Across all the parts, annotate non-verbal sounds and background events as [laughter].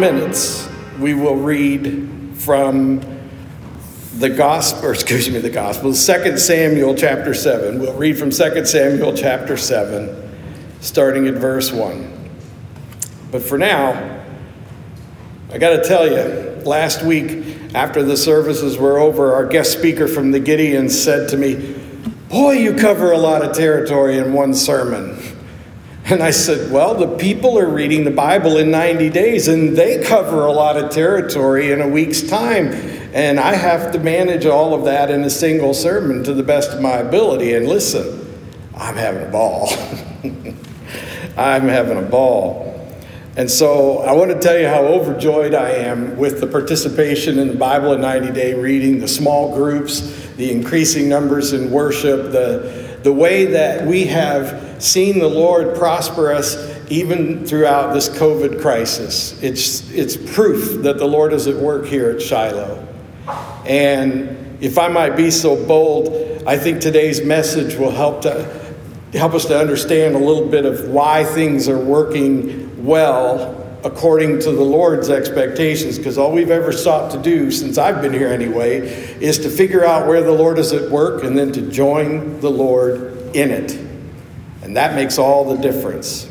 minutes, we will read from the gospel, or excuse me, the gospel, 2 Samuel chapter 7. We'll read from 2 Samuel chapter 7, starting at verse 1. But for now, I got to tell you, last week after the services were over, our guest speaker from the Gideons said to me, Boy, you cover a lot of territory in one sermon. And I said, Well, the people are reading the Bible in 90 days, and they cover a lot of territory in a week's time. And I have to manage all of that in a single sermon to the best of my ability. And listen, I'm having a ball. [laughs] I'm having a ball. And so I want to tell you how overjoyed I am with the participation in the Bible in 90 day reading, the small groups, the increasing numbers in worship, the, the way that we have seen the Lord prosper us even throughout this COVID crisis. It's, it's proof that the Lord is at work here at Shiloh. And if I might be so bold, I think today's message will help to help us to understand a little bit of why things are working well according to the Lord's expectations, because all we've ever sought to do, since I've been here anyway, is to figure out where the Lord is at work and then to join the Lord in it. And that makes all the difference.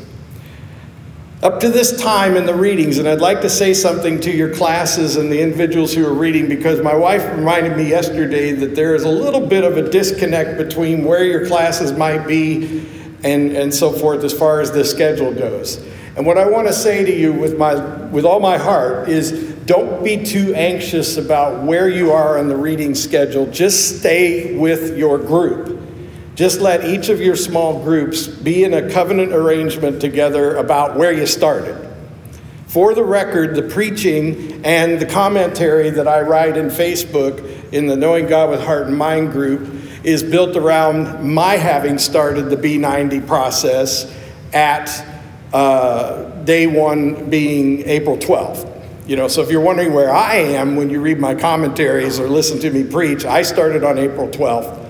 Up to this time in the readings, and I'd like to say something to your classes and the individuals who are reading because my wife reminded me yesterday that there is a little bit of a disconnect between where your classes might be and, and so forth as far as the schedule goes. And what I want to say to you with, my, with all my heart is don't be too anxious about where you are on the reading schedule. Just stay with your group. Just let each of your small groups be in a covenant arrangement together about where you started. For the record, the preaching and the commentary that I write in Facebook in the Knowing God with Heart and Mind group is built around my having started the B90 process at uh, day one being April 12th. You know, so if you're wondering where I am when you read my commentaries or listen to me preach, I started on April 12th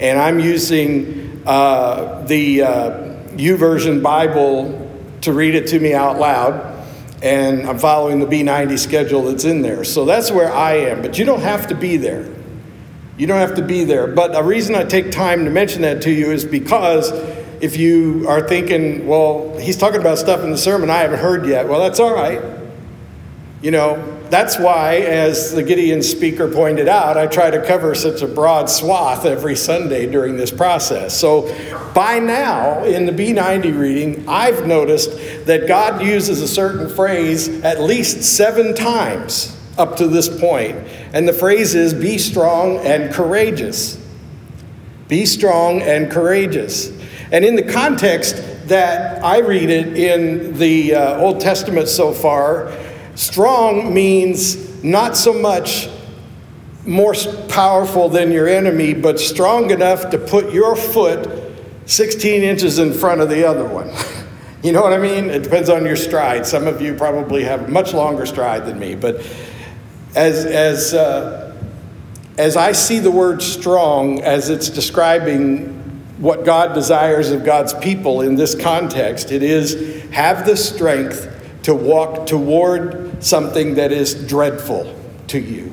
and I'm using uh, the uh, YouVersion Bible to read it to me out loud, and I'm following the B90 schedule that's in there. So that's where I am, but you don't have to be there. You don't have to be there. But the reason I take time to mention that to you is because if you are thinking, well, he's talking about stuff in the sermon I haven't heard yet, well, that's all right. You know, that's why, as the Gideon speaker pointed out, I try to cover such a broad swath every Sunday during this process. So, by now, in the B90 reading, I've noticed that God uses a certain phrase at least seven times up to this point, and the phrase is be strong and courageous. Be strong and courageous. And in the context that I read it in the uh, Old Testament so far, Strong means not so much more powerful than your enemy, but strong enough to put your foot 16 inches in front of the other one. [laughs] you know what I mean? It depends on your stride. Some of you probably have a much longer stride than me, but as, as, uh, as I see the word strong as it's describing what God desires of God's people in this context, it is have the strength to walk toward something that is dreadful to you.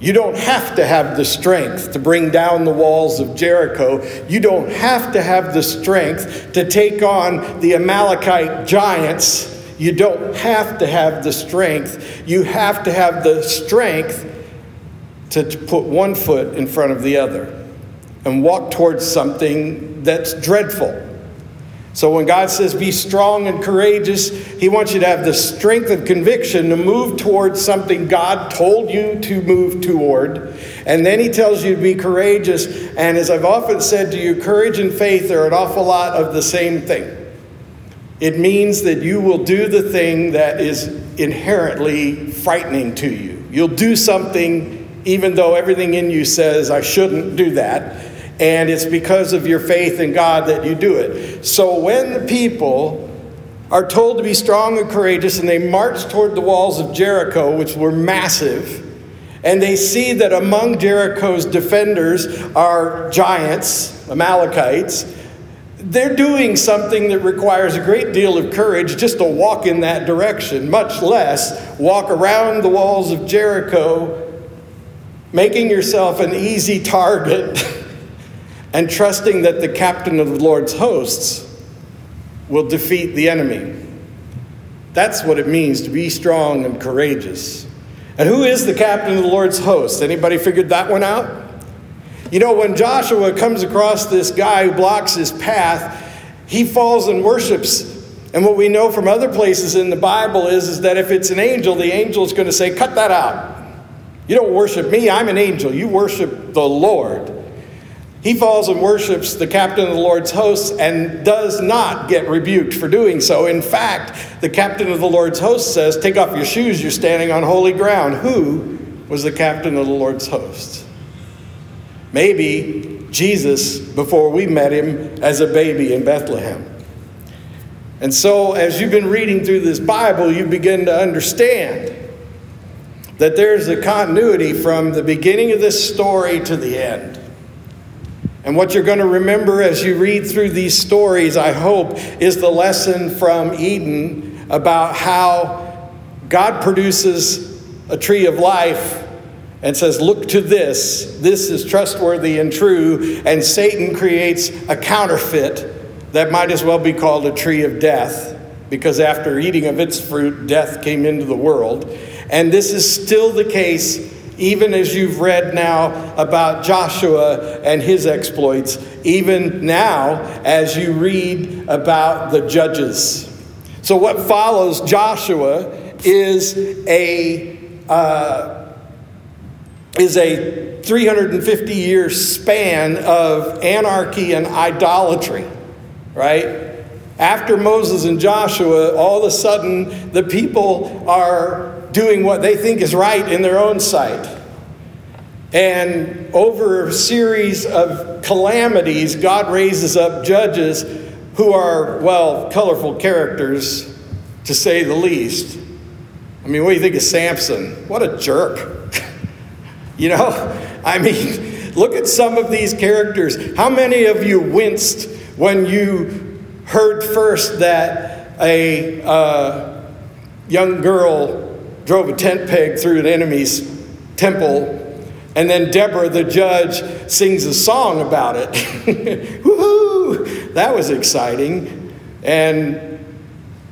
You don't have to have the strength to bring down the walls of Jericho. You don't have to have the strength to take on the Amalekite giants. You don't have to have the strength. You have to have the strength to put one foot in front of the other and walk towards something that's dreadful. So when God says be strong and courageous, He wants you to have the strength of conviction to move towards something God told you to move toward. And then He tells you to be courageous. And as I've often said to you, courage and faith are an awful lot of the same thing. It means that you will do the thing that is inherently frightening to you. You'll do something even though everything in you says, I shouldn't do that and it's because of your faith in God that you do it. So when the people are told to be strong and courageous and they march toward the walls of Jericho, which were massive, and they see that among Jericho's defenders are giants, Amalekites, they're doing something that requires a great deal of courage just to walk in that direction, much less walk around the walls of Jericho, making yourself an easy target [laughs] and trusting that the captain of the Lord's hosts will defeat the enemy. That's what it means to be strong and courageous. And who is the captain of the Lord's host? Anybody figured that one out? You know, when Joshua comes across this guy who blocks his path, he falls and worships. And what we know from other places in the Bible is, is that if it's an angel, the angel is going to say, Cut that out. You don't worship me, I'm an angel. You worship the Lord. He falls and worships the captain of the Lord's hosts and does not get rebuked for doing so. In fact, the captain of the Lord's hosts says, Take off your shoes, you're standing on holy ground. Who was the captain of the Lord's hosts? Maybe Jesus before we met him as a baby in Bethlehem. And so, as you've been reading through this Bible, you begin to understand that there's a continuity from the beginning of this story to the end. And what you're going to remember as you read through these stories, I hope, is the lesson from Eden about how God produces a tree of life and says, Look to this. This is trustworthy and true. And Satan creates a counterfeit that might as well be called a tree of death, because after eating of its fruit, death came into the world. And this is still the case, even as you've read now about Joshua and his exploits, even now as you read about the judges. So, what follows Joshua is a. Uh, is a 350 year span of anarchy and idolatry, right? After Moses and Joshua, all of a sudden the people are doing what they think is right in their own sight. And over a series of calamities, God raises up judges who are, well, colorful characters, to say the least. I mean, what do you think of Samson? What a jerk. [laughs] You know, I mean, [laughs] look at some of these characters. How many of you winced when you heard first that a uh, young girl drove a tent peg through an enemy's temple, and then Deborah, the judge, sings a song about it? [laughs] Woohoo! That was exciting. And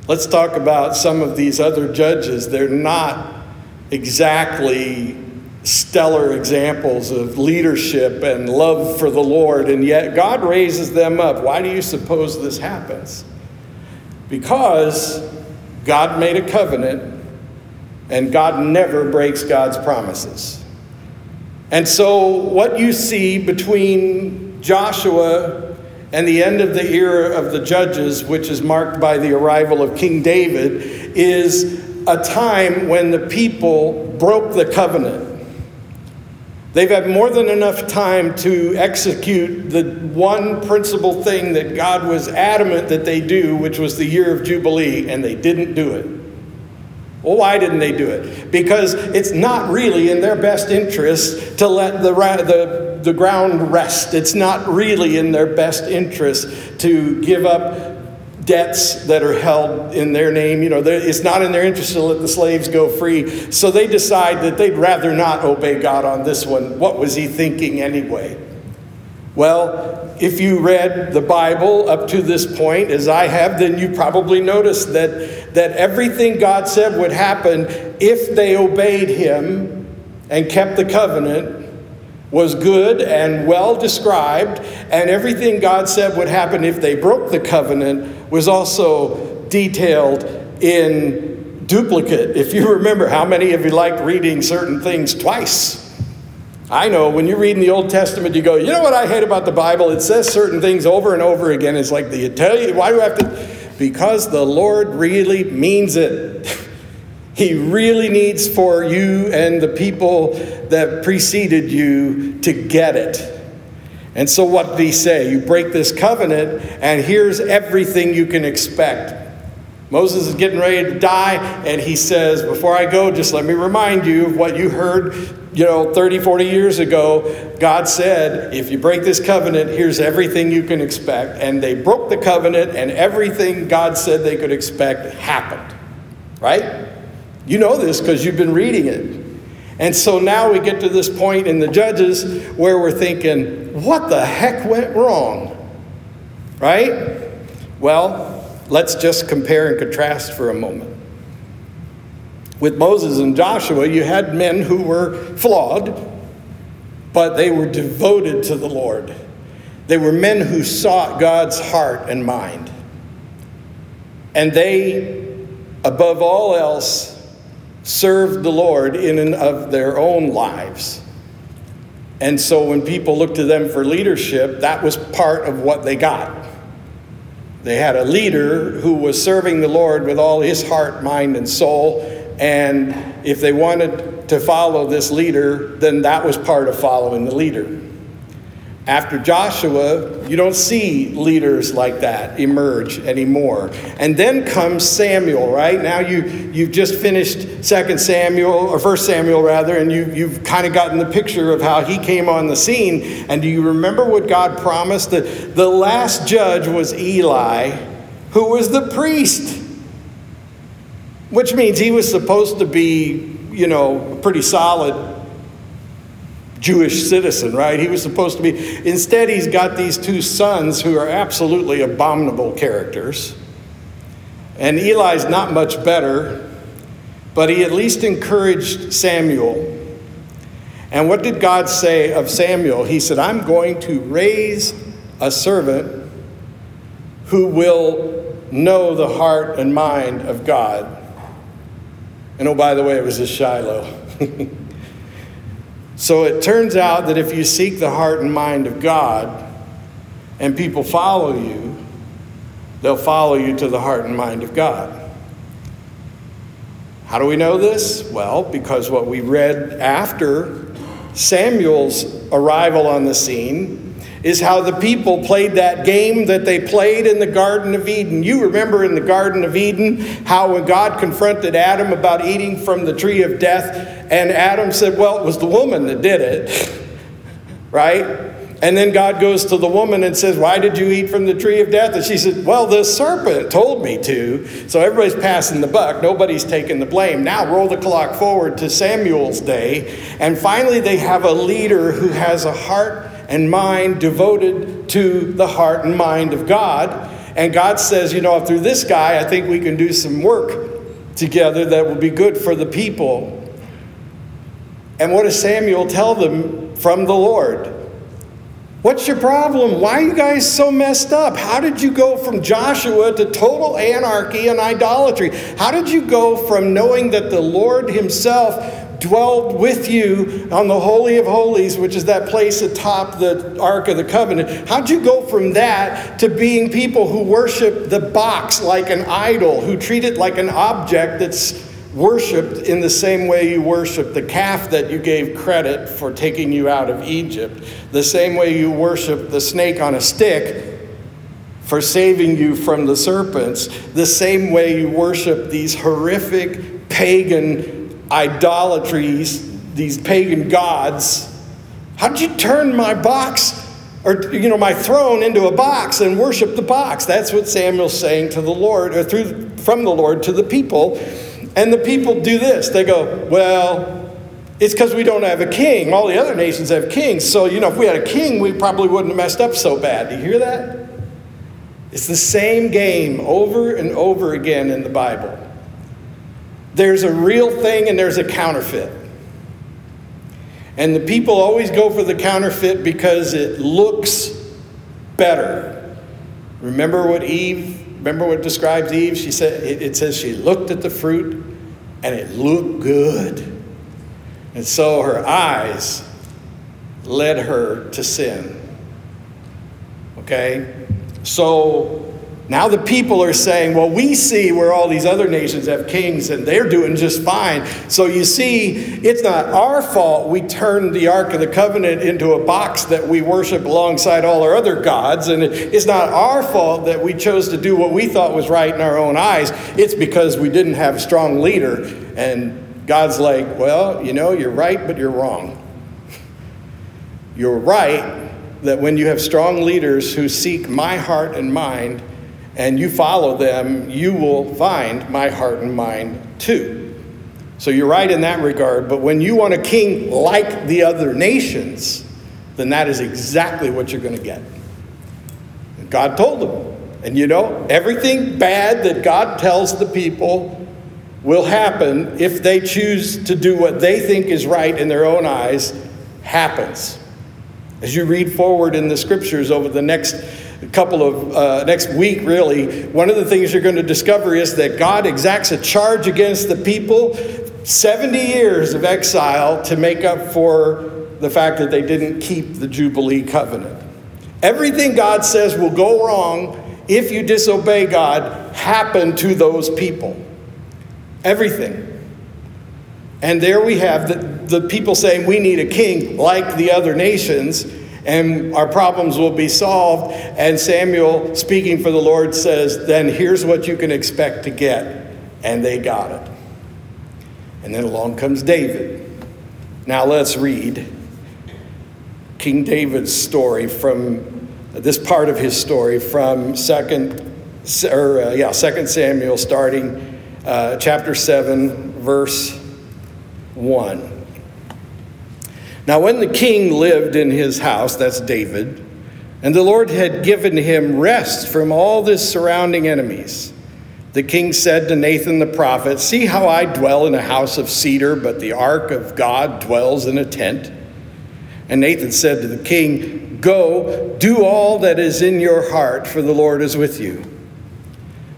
let's talk about some of these other judges. They're not exactly stellar examples of leadership and love for the Lord, and yet God raises them up. Why do you suppose this happens? Because God made a covenant, and God never breaks God's promises. And so, what you see between Joshua and the end of the era of the judges, which is marked by the arrival of King David, is a time when the people broke the covenant. They've had more than enough time to execute the one principal thing that God was adamant that they do, which was the year of Jubilee, and they didn't do it. Well, why didn't they do it? Because it's not really in their best interest to let the, the, the ground rest. It's not really in their best interest to give up debts that are held in their name. You know, it's not in their interest to let the slaves go free. So they decide that they'd rather not obey God on this one. What was he thinking anyway? Well, if you read the Bible up to this point, as I have, then you probably noticed that, that everything God said would happen if they obeyed Him and kept the covenant was good and well described, and everything God said would happen if they broke the covenant was also detailed in duplicate. If you remember, how many of you like reading certain things twice? I know when you read in the Old Testament, you go, you know what I hate about the Bible? It says certain things over and over again. It's like the Italian, why do I have to? Because the Lord really means it. [laughs] He really needs for you and the people that preceded you to get it. And so, what he say? You break this covenant, and here's everything you can expect. Moses is getting ready to die, and he says, Before I go, just let me remind you of what you heard, you know, 30, 40 years ago. God said, If you break this covenant, here's everything you can expect. And they broke the covenant, and everything God said they could expect happened. Right? You know this because you've been reading it. And so now we get to this point in the Judges where we're thinking, What the heck went wrong? Right? Well, let's just compare and contrast for a moment. With Moses and Joshua, you had men who were flawed, but they were devoted to the Lord. They were men who sought God's heart and mind. And they, above all else, served the Lord in and of their own lives. And so when people looked to them for leadership, that was part of what they got. They had a leader who was serving the Lord with all his heart, mind, and soul. And if they wanted to follow this leader, then that was part of following the leader. After Joshua, you don't see leaders like that emerge anymore. And then comes Samuel, right? Now you, you've just finished Second Samuel, or First Samuel rather, and you, you've kind of gotten the picture of how he came on the scene. And do you remember what God promised? That the last judge was Eli, who was the priest. Which means he was supposed to be, you know, pretty solid Jewish citizen, right? He was supposed to be. Instead, he's got these two sons who are absolutely abominable characters. And Eli's not much better, but he at least encouraged Samuel. And what did God say of Samuel? He said, I'm going to raise a servant who will know the heart and mind of God. And oh, by the way, it was a Shiloh. [laughs] So it turns out that if you seek the heart and mind of God and people follow you, they'll follow you to the heart and mind of God. How do we know this? Well, because what we read after Samuel's arrival on the scene is how the people played that game that they played in the Garden of Eden. You remember in the Garden of Eden how when God confronted Adam about eating from the tree of death, and Adam said, Well, it was the woman that did it, [laughs] right? And then God goes to the woman and says, Why did you eat from the tree of death? And she said, Well, the serpent told me to. So everybody's passing the buck. Nobody's taking the blame. Now roll the clock forward to Samuel's day. And finally, they have a leader who has a heart and mind devoted to the heart and mind of God. And God says, you know, through this guy, I think we can do some work together that will be good for the people. And what does Samuel tell them from the Lord? What's your problem? Why are you guys so messed up? How did you go from Joshua to total anarchy and idolatry? How did you go from knowing that the Lord Himself dwelled with you on the Holy of Holies, which is that place atop the Ark of the Covenant. How'd you go from that to being people who worship the box like an idol, who treat it like an object that's worshiped in the same way you worship the calf that you gave credit for taking you out of Egypt, the same way you worship the snake on a stick for saving you from the serpents, the same way you worship these horrific pagan idolatries, these pagan gods. How'd you turn my box or you know my throne into a box and worship the box? That's what Samuel's saying to the Lord or through from the Lord to the people. And the people do this. They go, "Well, it's because we don't have a king. All the other nations have kings. So, you know, if we had a king, we probably wouldn't have messed up so bad. Do you hear that? It's the same game over and over again in the Bible. There's a real thing and there's a counterfeit. And the people always go for the counterfeit because it looks better. Remember what Eve, remember what describes Eve? She said, it, says she looked at the fruit and it looked good. And so her eyes led her to sin. Okay? So Now the people are saying, well, we see where all these other nations have kings and they're doing just fine. So you see, it's not our fault we turned the Ark of the Covenant into a box that we worship alongside all our other gods. And it's not our fault that we chose to do what we thought was right in our own eyes. It's because we didn't have a strong leader. And God's like, well, you know, you're right, but you're wrong. You're right that when you have strong leaders who seek my heart and mind, and you follow them, you will find my heart and mind too. So you're right in that regard. But when you want a king like the other nations, then that is exactly what you're going to get. God told them. And you know, everything bad that God tells the people will happen if they choose to do what they think is right in their own eyes happens. As you read forward in the scriptures over the next couple of uh, next week, really, one of the things you're going to discover is that God exacts a charge against the people 70 years of exile to make up for the fact that they didn't keep the Jubilee covenant. Everything God says will go wrong if you disobey God happened to those people. Everything. And there we have the, the people saying we need a king like the other nations and our problems will be solved. And Samuel, speaking for the Lord, says, Then here's what you can expect to get. And they got it. And then along comes David. Now let's read King David's story from this part of his story from second or uh, yeah, second Samuel starting uh, chapter 7 verse 1. Now, when the king lived in his house, that's David, and the Lord had given him rest from all his surrounding enemies, the king said to Nathan the prophet, See how I dwell in a house of cedar, but the ark of God dwells in a tent? And Nathan said to the king, Go, do all that is in your heart, for the Lord is with you.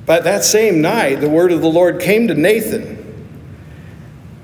But that same night, the word of the Lord came to Nathan.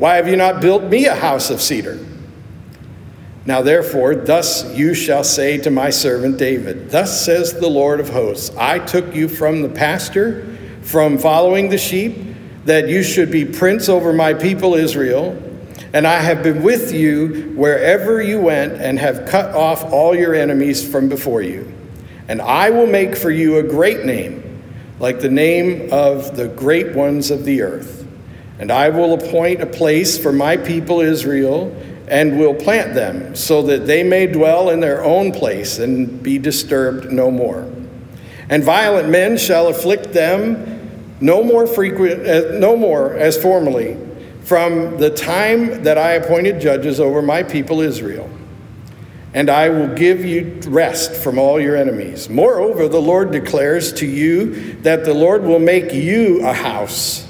Why have you not built me a house of cedar? Now, therefore, thus you shall say to my servant David, Thus says the Lord of hosts, I took you from the pasture, from following the sheep, that you should be prince over my people Israel. And I have been with you wherever you went, and have cut off all your enemies from before you. And I will make for you a great name like the name of the great ones of the earth. And I will appoint a place for my people Israel and will plant them so that they may dwell in their own place and be disturbed no more. And violent men shall afflict them no more frequent uh, no more as formerly from the time that I appointed judges over my people Israel and I will give you rest from all your enemies. Moreover, the Lord declares to you that the Lord will make you a house.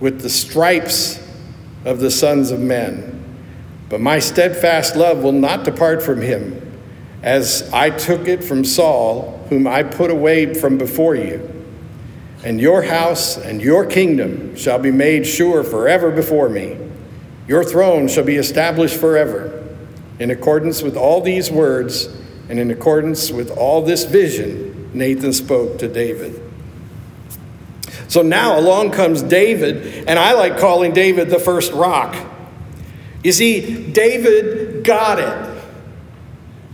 with the stripes of the sons of men. But my steadfast love will not depart from him, as I took it from Saul, whom I put away from before you. And your house and your kingdom shall be made sure forever before me. Your throne shall be established forever. In accordance with all these words and in accordance with all this vision, Nathan spoke to David. So now along comes David, and I like calling David the first rock. You see, David got it.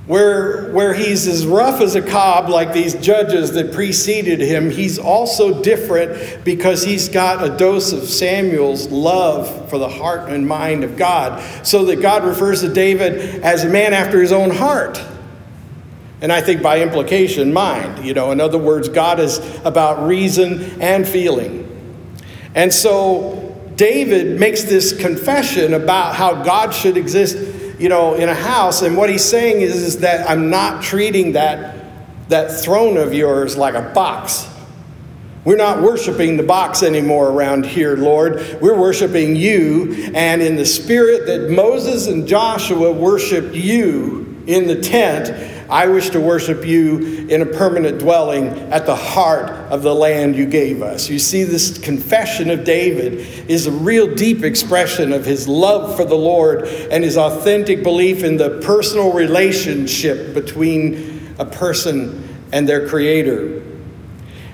where, where he's as rough as a cob, like these judges that preceded him, he's also different because he's got a dose of Samuel's love for the heart and mind of God. So that God refers to David as a man after his own heart. And I think by implication, mind. You know, in other words, God is about reason and feeling. And so David makes this confession about how God should exist you know, in a house. And what he's saying is, is that I'm not treating that, that throne of yours like a box. We're not worshiping the box anymore around here, Lord. We're worshiping you. And in the spirit that Moses and Joshua worshiped you in the tent, I wish to worship you in a permanent dwelling at the heart of the land you gave us. You see, this confession of David is a real deep expression of his love for the Lord and his authentic belief in the personal relationship between a person and their creator.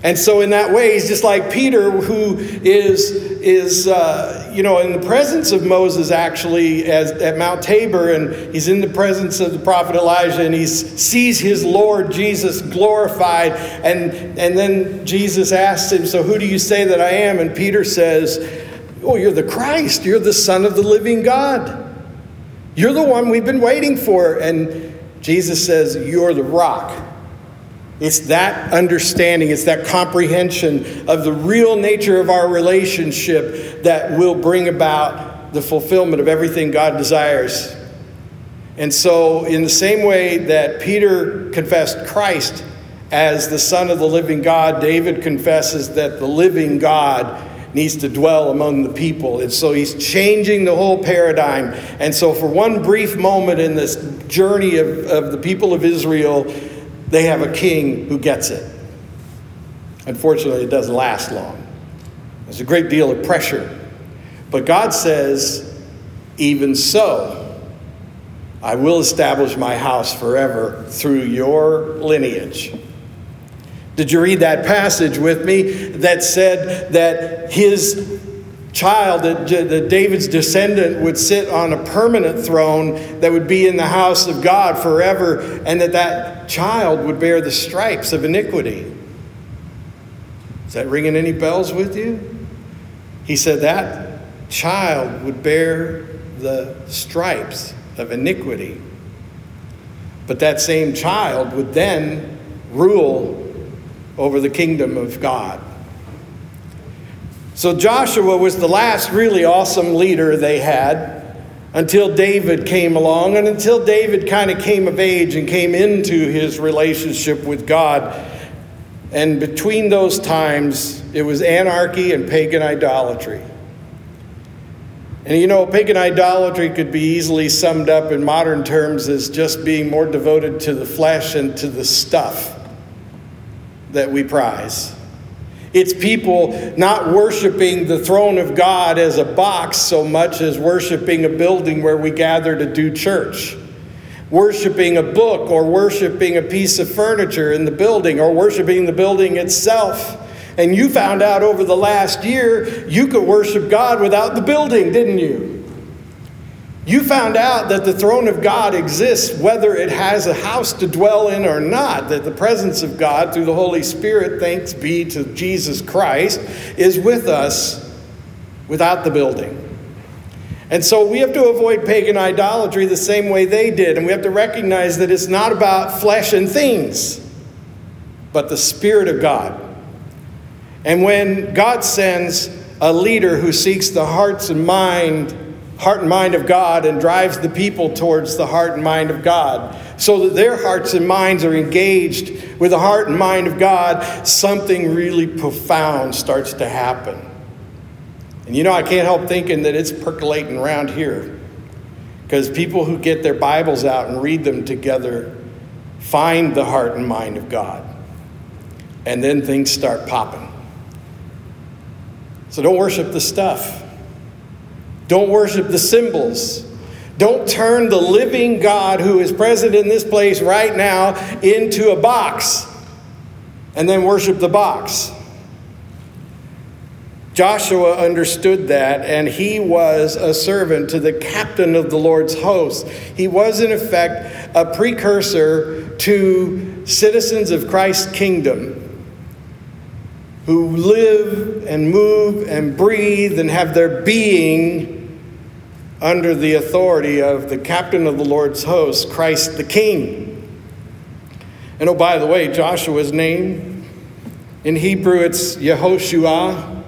And so, in that way, he's just like Peter, who is, is uh, you know, in the presence of Moses actually as, at Mount Tabor, and he's in the presence of the prophet Elijah, and he sees his Lord Jesus glorified. And, and then Jesus asks him, So, who do you say that I am? And Peter says, Oh, you're the Christ, you're the Son of the living God. You're the one we've been waiting for. And Jesus says, You're the rock it's that understanding, it's that comprehension of the real nature of our relationship that will bring about the fulfillment of everything God desires. And so, in the same way that Peter confessed Christ as the Son of the living God, David confesses that the living God needs to dwell among the people. And so he's changing the whole paradigm. And so, for one brief moment in this journey of, of the people of Israel, they have a king who gets it. Unfortunately, it doesn't last long. There's a great deal of pressure. But God says, even so, I will establish my house forever through your lineage. Did you read that passage with me that said that his child, that, that David's descendant would sit on a permanent throne that would be in the house of God forever, and that that child would bear the stripes of iniquity. Is that ringing any bells with you? He said that child would bear the stripes of iniquity. But that same child would then rule over the kingdom of God. So Joshua was the last really awesome leader they had until David came along and until David kind of came of age and came into his relationship with God. And between those times, it was anarchy and pagan idolatry. And you know, pagan idolatry could be easily summed up in modern terms as just being more devoted to the flesh and to the stuff that we prize. It's people not worshiping the throne of God as a box so much as worshiping a building where we gather to do church. Worshiping a book or worshiping a piece of furniture in the building or worshiping the building itself. And you found out over the last year you could worship God without the building, didn't you? You found out that the throne of God exists whether it has a house to dwell in or not, that the presence of God through the Holy Spirit, thanks be to Jesus Christ, is with us without the building. And so we have to avoid pagan idolatry the same way they did. And we have to recognize that it's not about flesh and things, but the Spirit of God. And when God sends a leader who seeks the hearts and mind heart and mind of God and drives the people towards the heart and mind of God. So that their hearts and minds are engaged with the heart and mind of God, something really profound starts to happen. And you know, I can't help thinking that it's percolating around here. Because people who get their Bibles out and read them together find the heart and mind of God. And then things start popping. So don't worship the stuff. Don't worship the symbols. Don't turn the living God who is present in this place right now into a box and then worship the box. Joshua understood that, and he was a servant to the captain of the Lord's host. He was, in effect, a precursor to citizens of Christ's kingdom who live and move and breathe and have their being under the authority of the captain of the Lord's host, Christ the King. And oh, by the way, Joshua's name in Hebrew it's Yehoshua.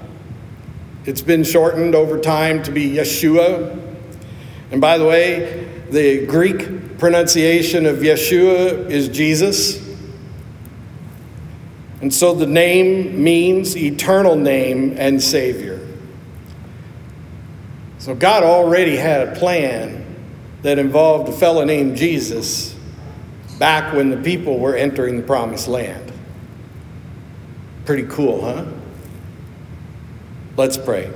It's been shortened over time to be Yeshua. And by the way, the Greek pronunciation of Yeshua is Jesus. And so the name means eternal name and Savior. So God already had a plan that involved a fellow named Jesus back when the people were entering the promised land. Pretty cool, huh? Let's pray.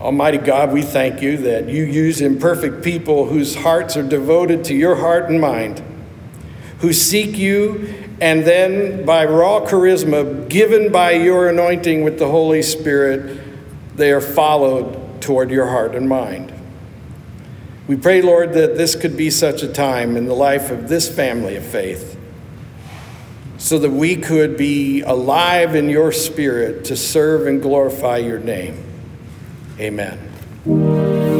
Almighty God, we thank you that you use imperfect people whose hearts are devoted to your heart and mind, who seek you, and then by raw charisma given by your anointing with the Holy Spirit, they are followed toward your heart and mind. We pray, Lord, that this could be such a time in the life of this family of faith so that we could be alive in your spirit to serve and glorify your name. Amen.